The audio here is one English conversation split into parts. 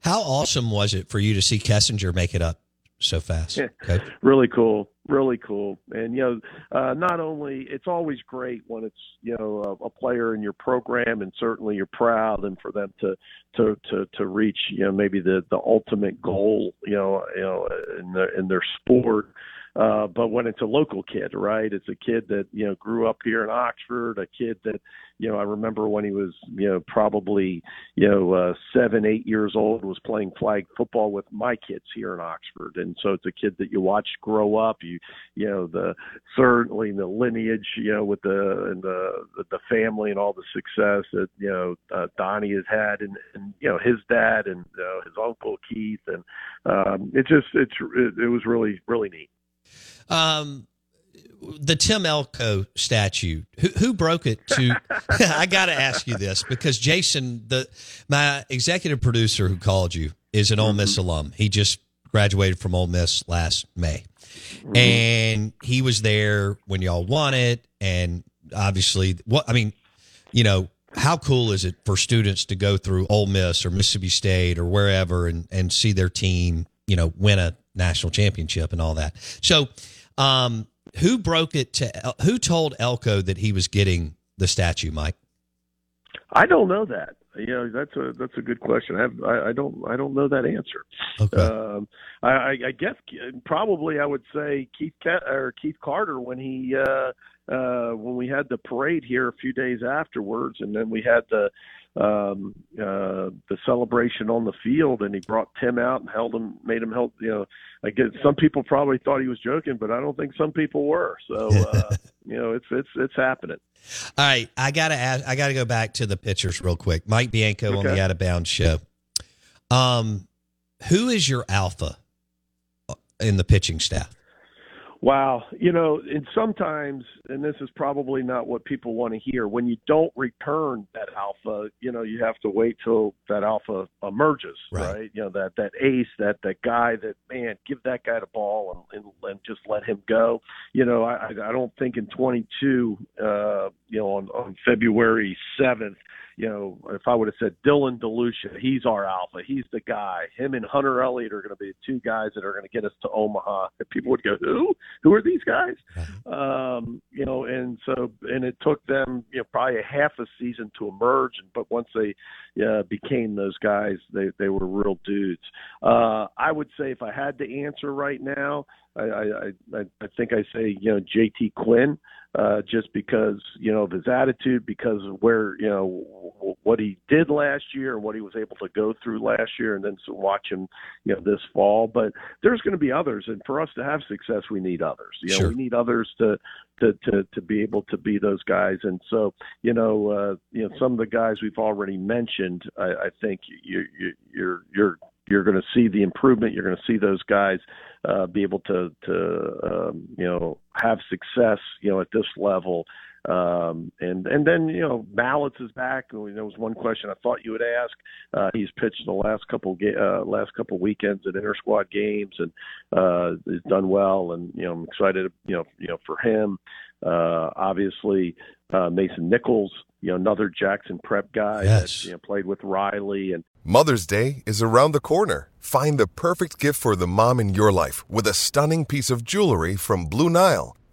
How awesome was it for you to see Kessinger make it up so fast? Okay. really cool really cool and you know uh not only it's always great when it's you know a, a player in your program and certainly you're proud and for them to to to to reach you know maybe the the ultimate goal you know you know in their in their sport uh, but when it's a local kid, right? It's a kid that you know grew up here in Oxford, a kid that you know I remember when he was you know probably you know uh, seven, eight years old, was playing flag football with my kids here in Oxford, and so it's a kid that you watch grow up. You you know the certainly the lineage, you know, with the and the the family and all the success that you know uh, Donnie has had, and, and you know his dad and uh, his uncle Keith, and um, it just it's it, it was really really neat. Um, the Tim Elko statue. Who, who broke it to? I got to ask you this because Jason, the my executive producer who called you, is an Ole Miss alum. He just graduated from Ole Miss last May, and he was there when y'all won it. And obviously, what I mean, you know, how cool is it for students to go through Ole Miss or Mississippi State or wherever and and see their team, you know, win a national championship and all that. So, um, who broke it to? Who told Elko that he was getting the statue, Mike? I don't know that. You know, that's a that's a good question. I, have, I, I don't I don't know that answer. Okay. Um, I, I, guess probably I would say Keith or Keith Carter when he uh, uh, when we had the parade here a few days afterwards, and then we had the um, uh, the celebration on the field, and he brought Tim out and held him, made him help. You know, I guess some people probably thought he was joking, but I don't think some people were. So uh, you know, it's it's it's happening. All right, I gotta ask, I gotta go back to the pitchers real quick. Mike Bianco on the Out of Bounds show. Um, who is your alpha in the pitching staff? Wow, you know, and sometimes, and this is probably not what people want to hear. When you don't return that alpha, you know, you have to wait till that alpha emerges, Right. right? You know, that that ace, that that guy, that man, give that guy the ball and and, and just let him go. You know, I I don't think in 22, uh, you know, on on February 7th, you know, if I would have said Dylan DeLucia, he's our alpha. He's the guy. Him and Hunter Elliott are going to be the two guys that are going to get us to Omaha. And people would go, who? Who are these guys? Um, you know, and so, and it took them, you know, probably a half a season to emerge. But once they uh, became those guys, they, they were real dudes. Uh, I would say if I had to answer right now, I, I, I, I think I say, you know, JT Quinn uh, just because you know of his attitude, because of where you know w- what he did last year and what he was able to go through last year, and then to watch him you know this fall. But there's going to be others, and for us to have success, we need others. You know, Sure. we need others to to to to be able to be those guys. And so you know, uh, you know, some of the guys we've already mentioned, I, I think you, you you're you're you're going to see the improvement. You're going to see those guys uh, be able to to um, you know have success you know at this level Um, and and then you know Mallitz is back. There was one question I thought you would ask. Uh, he's pitched the last couple ga- uh, last couple weekends at inter squad games and uh, has done well. And you know I'm excited you know you know for him. Uh, obviously uh, Mason Nichols, you know another Jackson Prep guy Yes. that you know, played with Riley and Mother's Day is around the corner. Find the perfect gift for the mom in your life with a stunning piece of jewelry from Blue Nile.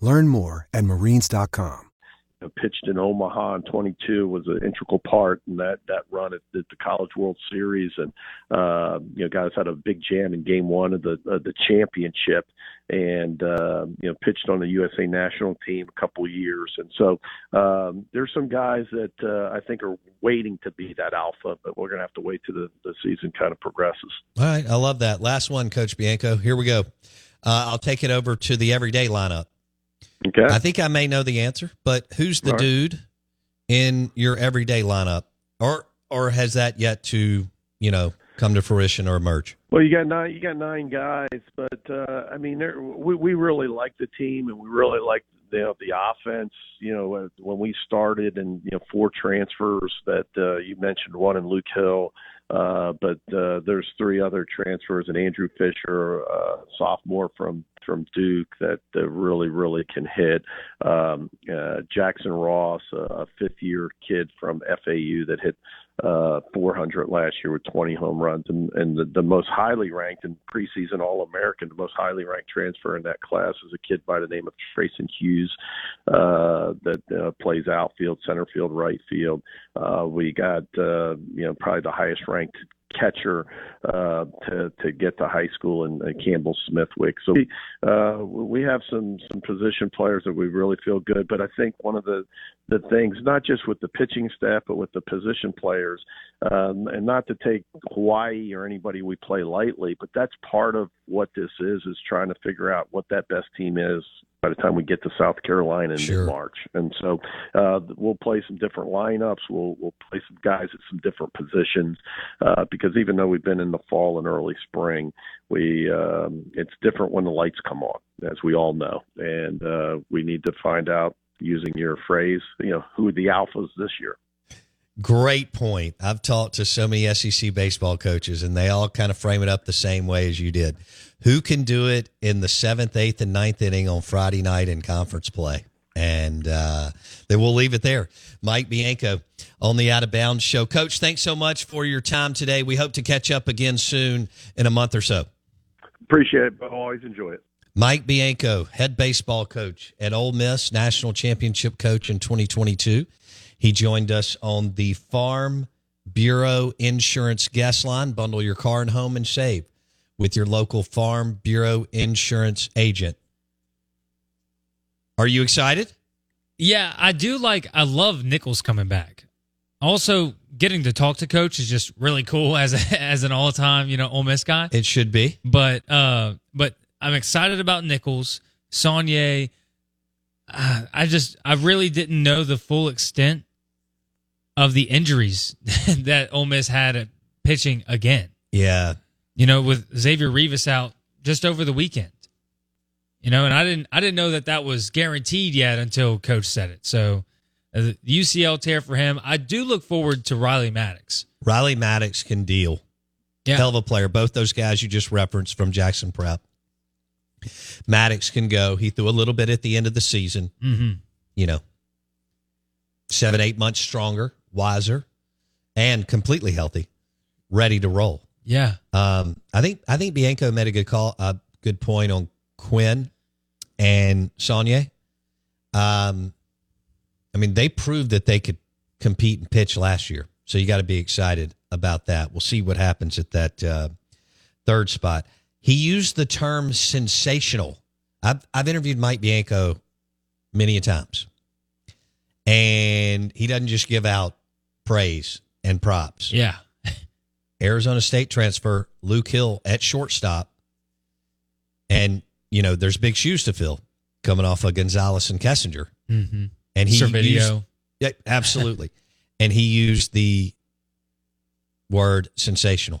Learn more at marines.com. you pitched in Omaha in 22 was an integral part in that that run at, at the College World Series, and uh, you know, guys had a big jam in Game One of the of the championship, and uh, you know, pitched on the USA national team a couple years, and so um, there's some guys that uh, I think are waiting to be that alpha, but we're gonna have to wait till the, the season kind of progresses. All right, I love that. Last one, Coach Bianco. Here we go. Uh, I'll take it over to the everyday lineup. Okay. I think I may know the answer, but who's the right. dude in your everyday lineup, or or has that yet to you know come to fruition or emerge? Well, you got nine. You got nine guys, but uh, I mean, we we really like the team, and we really like the the offense. You know, when we started, and you know, four transfers that uh, you mentioned, one in Luke Hill, uh, but uh, there's three other transfers, and Andrew Fisher, uh, sophomore from from Duke, that uh, really really can hit. Um, uh, Jackson Ross, a fifth year kid from FAU that hit uh, 400 last year with 20 home runs, and, and the, the most highly ranked and preseason All American, the most highly ranked transfer in that class is a kid by the name of Trayson Hughes uh, that uh, plays outfield, center field, right field. Uh, we got uh, you know probably the highest ranked catcher uh, to to get to high school in uh, Campbell Smithwick. So we uh, we have some some position players that we really feel good. But I think one of the the things, not just with the pitching staff, but with the position players, um, and not to take Hawaii or anybody we play lightly, but that's part of what this is is trying to figure out what that best team is by the time we get to South Carolina in Sure. March. And so uh, we'll play some different lineups. We'll we'll play some guys at some different positions uh, because even though we've been in the fall and early spring, we um, it's different when the lights come on, as we all know, and uh, we need to find out using your phrase, you know, who are the alphas this year. Great point. I've talked to so many SEC baseball coaches, and they all kind of frame it up the same way as you did. Who can do it in the seventh, eighth, and ninth inning on Friday night in conference play? And uh, then we'll leave it there. Mike Bianco on the Out of Bounds Show. Coach, thanks so much for your time today. We hope to catch up again soon in a month or so. Appreciate it, always enjoy it. Mike Bianco, head baseball coach at Ole Miss, national championship coach in 2022. He joined us on the Farm Bureau Insurance guest line. Bundle your car and home and save with your local Farm Bureau Insurance agent. Are you excited? Yeah, I do like. I love Nichols coming back. Also, getting to talk to Coach is just really cool as a, as an all time you know Ole Miss guy. It should be. But uh, but I'm excited about Nichols, Saunier. Uh, I just I really didn't know the full extent of the injuries that Ole Miss had at pitching again. Yeah. You know, with Xavier Rivas out just over the weekend. You know, and I didn't I didn't know that that was guaranteed yet until coach said it. So uh, the UCL tear for him. I do look forward to Riley Maddox. Riley Maddox can deal. Yeah. Hell of a player. Both those guys you just referenced from Jackson Prep. Maddox can go. He threw a little bit at the end of the season. Mm-hmm. You know, seven, eight months stronger, wiser, and completely healthy, ready to roll. Yeah. Um, I think I think Bianco made a good call, a good point on Quinn and Saunier. Um, I mean, they proved that they could compete and pitch last year, so you got to be excited about that. We'll see what happens at that uh, third spot. He used the term sensational. I've I've interviewed Mike Bianco many a times, and he doesn't just give out praise and props. Yeah. Arizona State transfer Luke Hill at shortstop. And, you know, there's big shoes to fill coming off of Gonzalez and Kessinger. Mm-hmm. And he Servideo. used, yeah, absolutely. and he used the word sensational.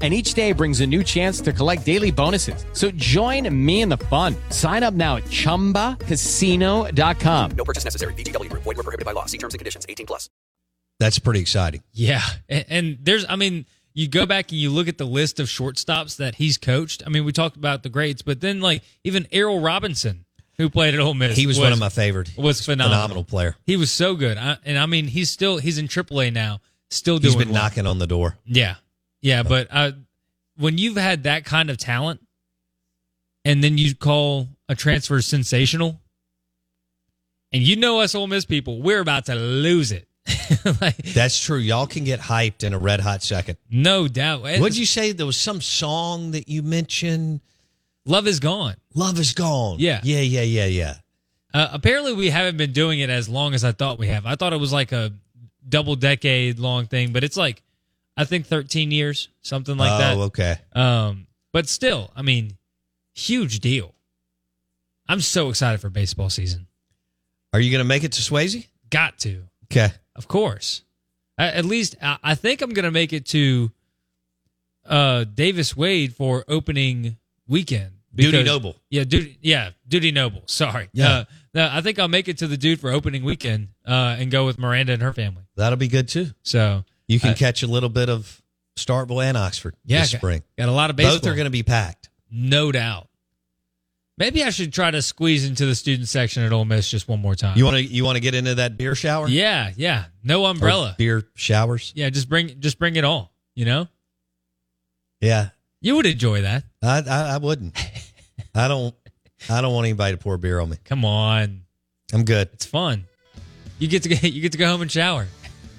And each day brings a new chance to collect daily bonuses. So join me in the fun. Sign up now at chumbacasino.com. No purchase necessary. VGW Group. Void where prohibited by law. See terms and conditions. 18 plus. That's pretty exciting. Yeah. And, and there's, I mean, you go back and you look at the list of shortstops that he's coached. I mean, we talked about the greats, but then like even Errol Robinson, who played at Ole Miss, He was, one of my favorite. Was phenomenal. Phenomenal player. He was so good. I, and I mean, he's still he's in AAA now, still doing. He's been well. knocking on the door. Yeah, yeah, but uh, when you've had that kind of talent, and then you call a transfer sensational, and you know us Ole Miss people, we're about to lose it. like, That's true. Y'all can get hyped in a red hot second. no doubt. What'd you say? There was some song that you mentioned. Love is gone. Love is gone. Yeah. Yeah, yeah, yeah, yeah. Uh, apparently, we haven't been doing it as long as I thought we have. I thought it was like a double decade long thing, but it's like I think 13 years, something like oh, that. okay. Um, but still, I mean, huge deal. I'm so excited for baseball season. Are you going to make it to Swayze? Got to, Okay. of course. A- At least I I think I'm going to make it to uh, Davis Wade for opening weekend. Dudy Noble. Yeah, Dudy. Yeah, Dudy Noble. Sorry. Yeah. Uh, no, I think I'll make it to the dude for opening weekend uh, and go with Miranda and her family. That'll be good too. So You can catch a little bit of Starkville and Oxford yeah, this spring. Got a lot of baseball. Both are going to be packed. no doubt. Maybe I should try to squeeze into the student section at Ole Miss just one more time. You want to you want to get into that beer shower? Yeah, yeah. No Or umbrella. beer showers? Yeah, just bring just bring it all. You know, Yeah. you would enjoy that. I I, I wouldn't. I don't I don't want anybody to pour beer on me. Come on, I'm good. it's fun. You get to get you get to go home and shower.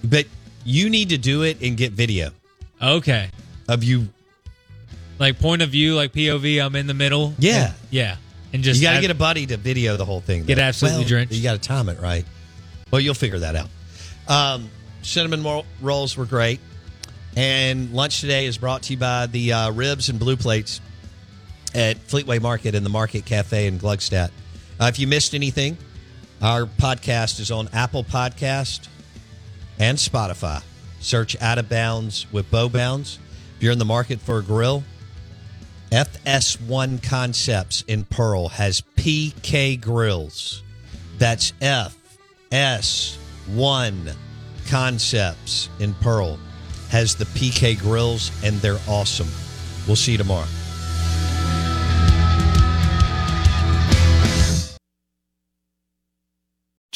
But you need to do it and get video Okay, of you. like point of view, like POV. I'm in the middle. Yeah. And- yeah, and just you got to get a buddy to video the whole thing. Get absolutely Well, drenched. You got to time it right. Well, you'll figure that out. Um, cinnamon ro- rolls were great, and lunch today is brought to you by the uh, ribs and blue plates at Fleetway Market and the Market Cafe in Gluckstadt. Uh, if you missed anything, our podcast is on Apple Podcast and Spotify. Search Out of Bounds with Bo Bounds. If you're in the market for a grill, FS1 Concepts in Pearl has PK Grills. That's FS1 Concepts in Pearl has the PK Grills, and they're awesome. We'll see you tomorrow.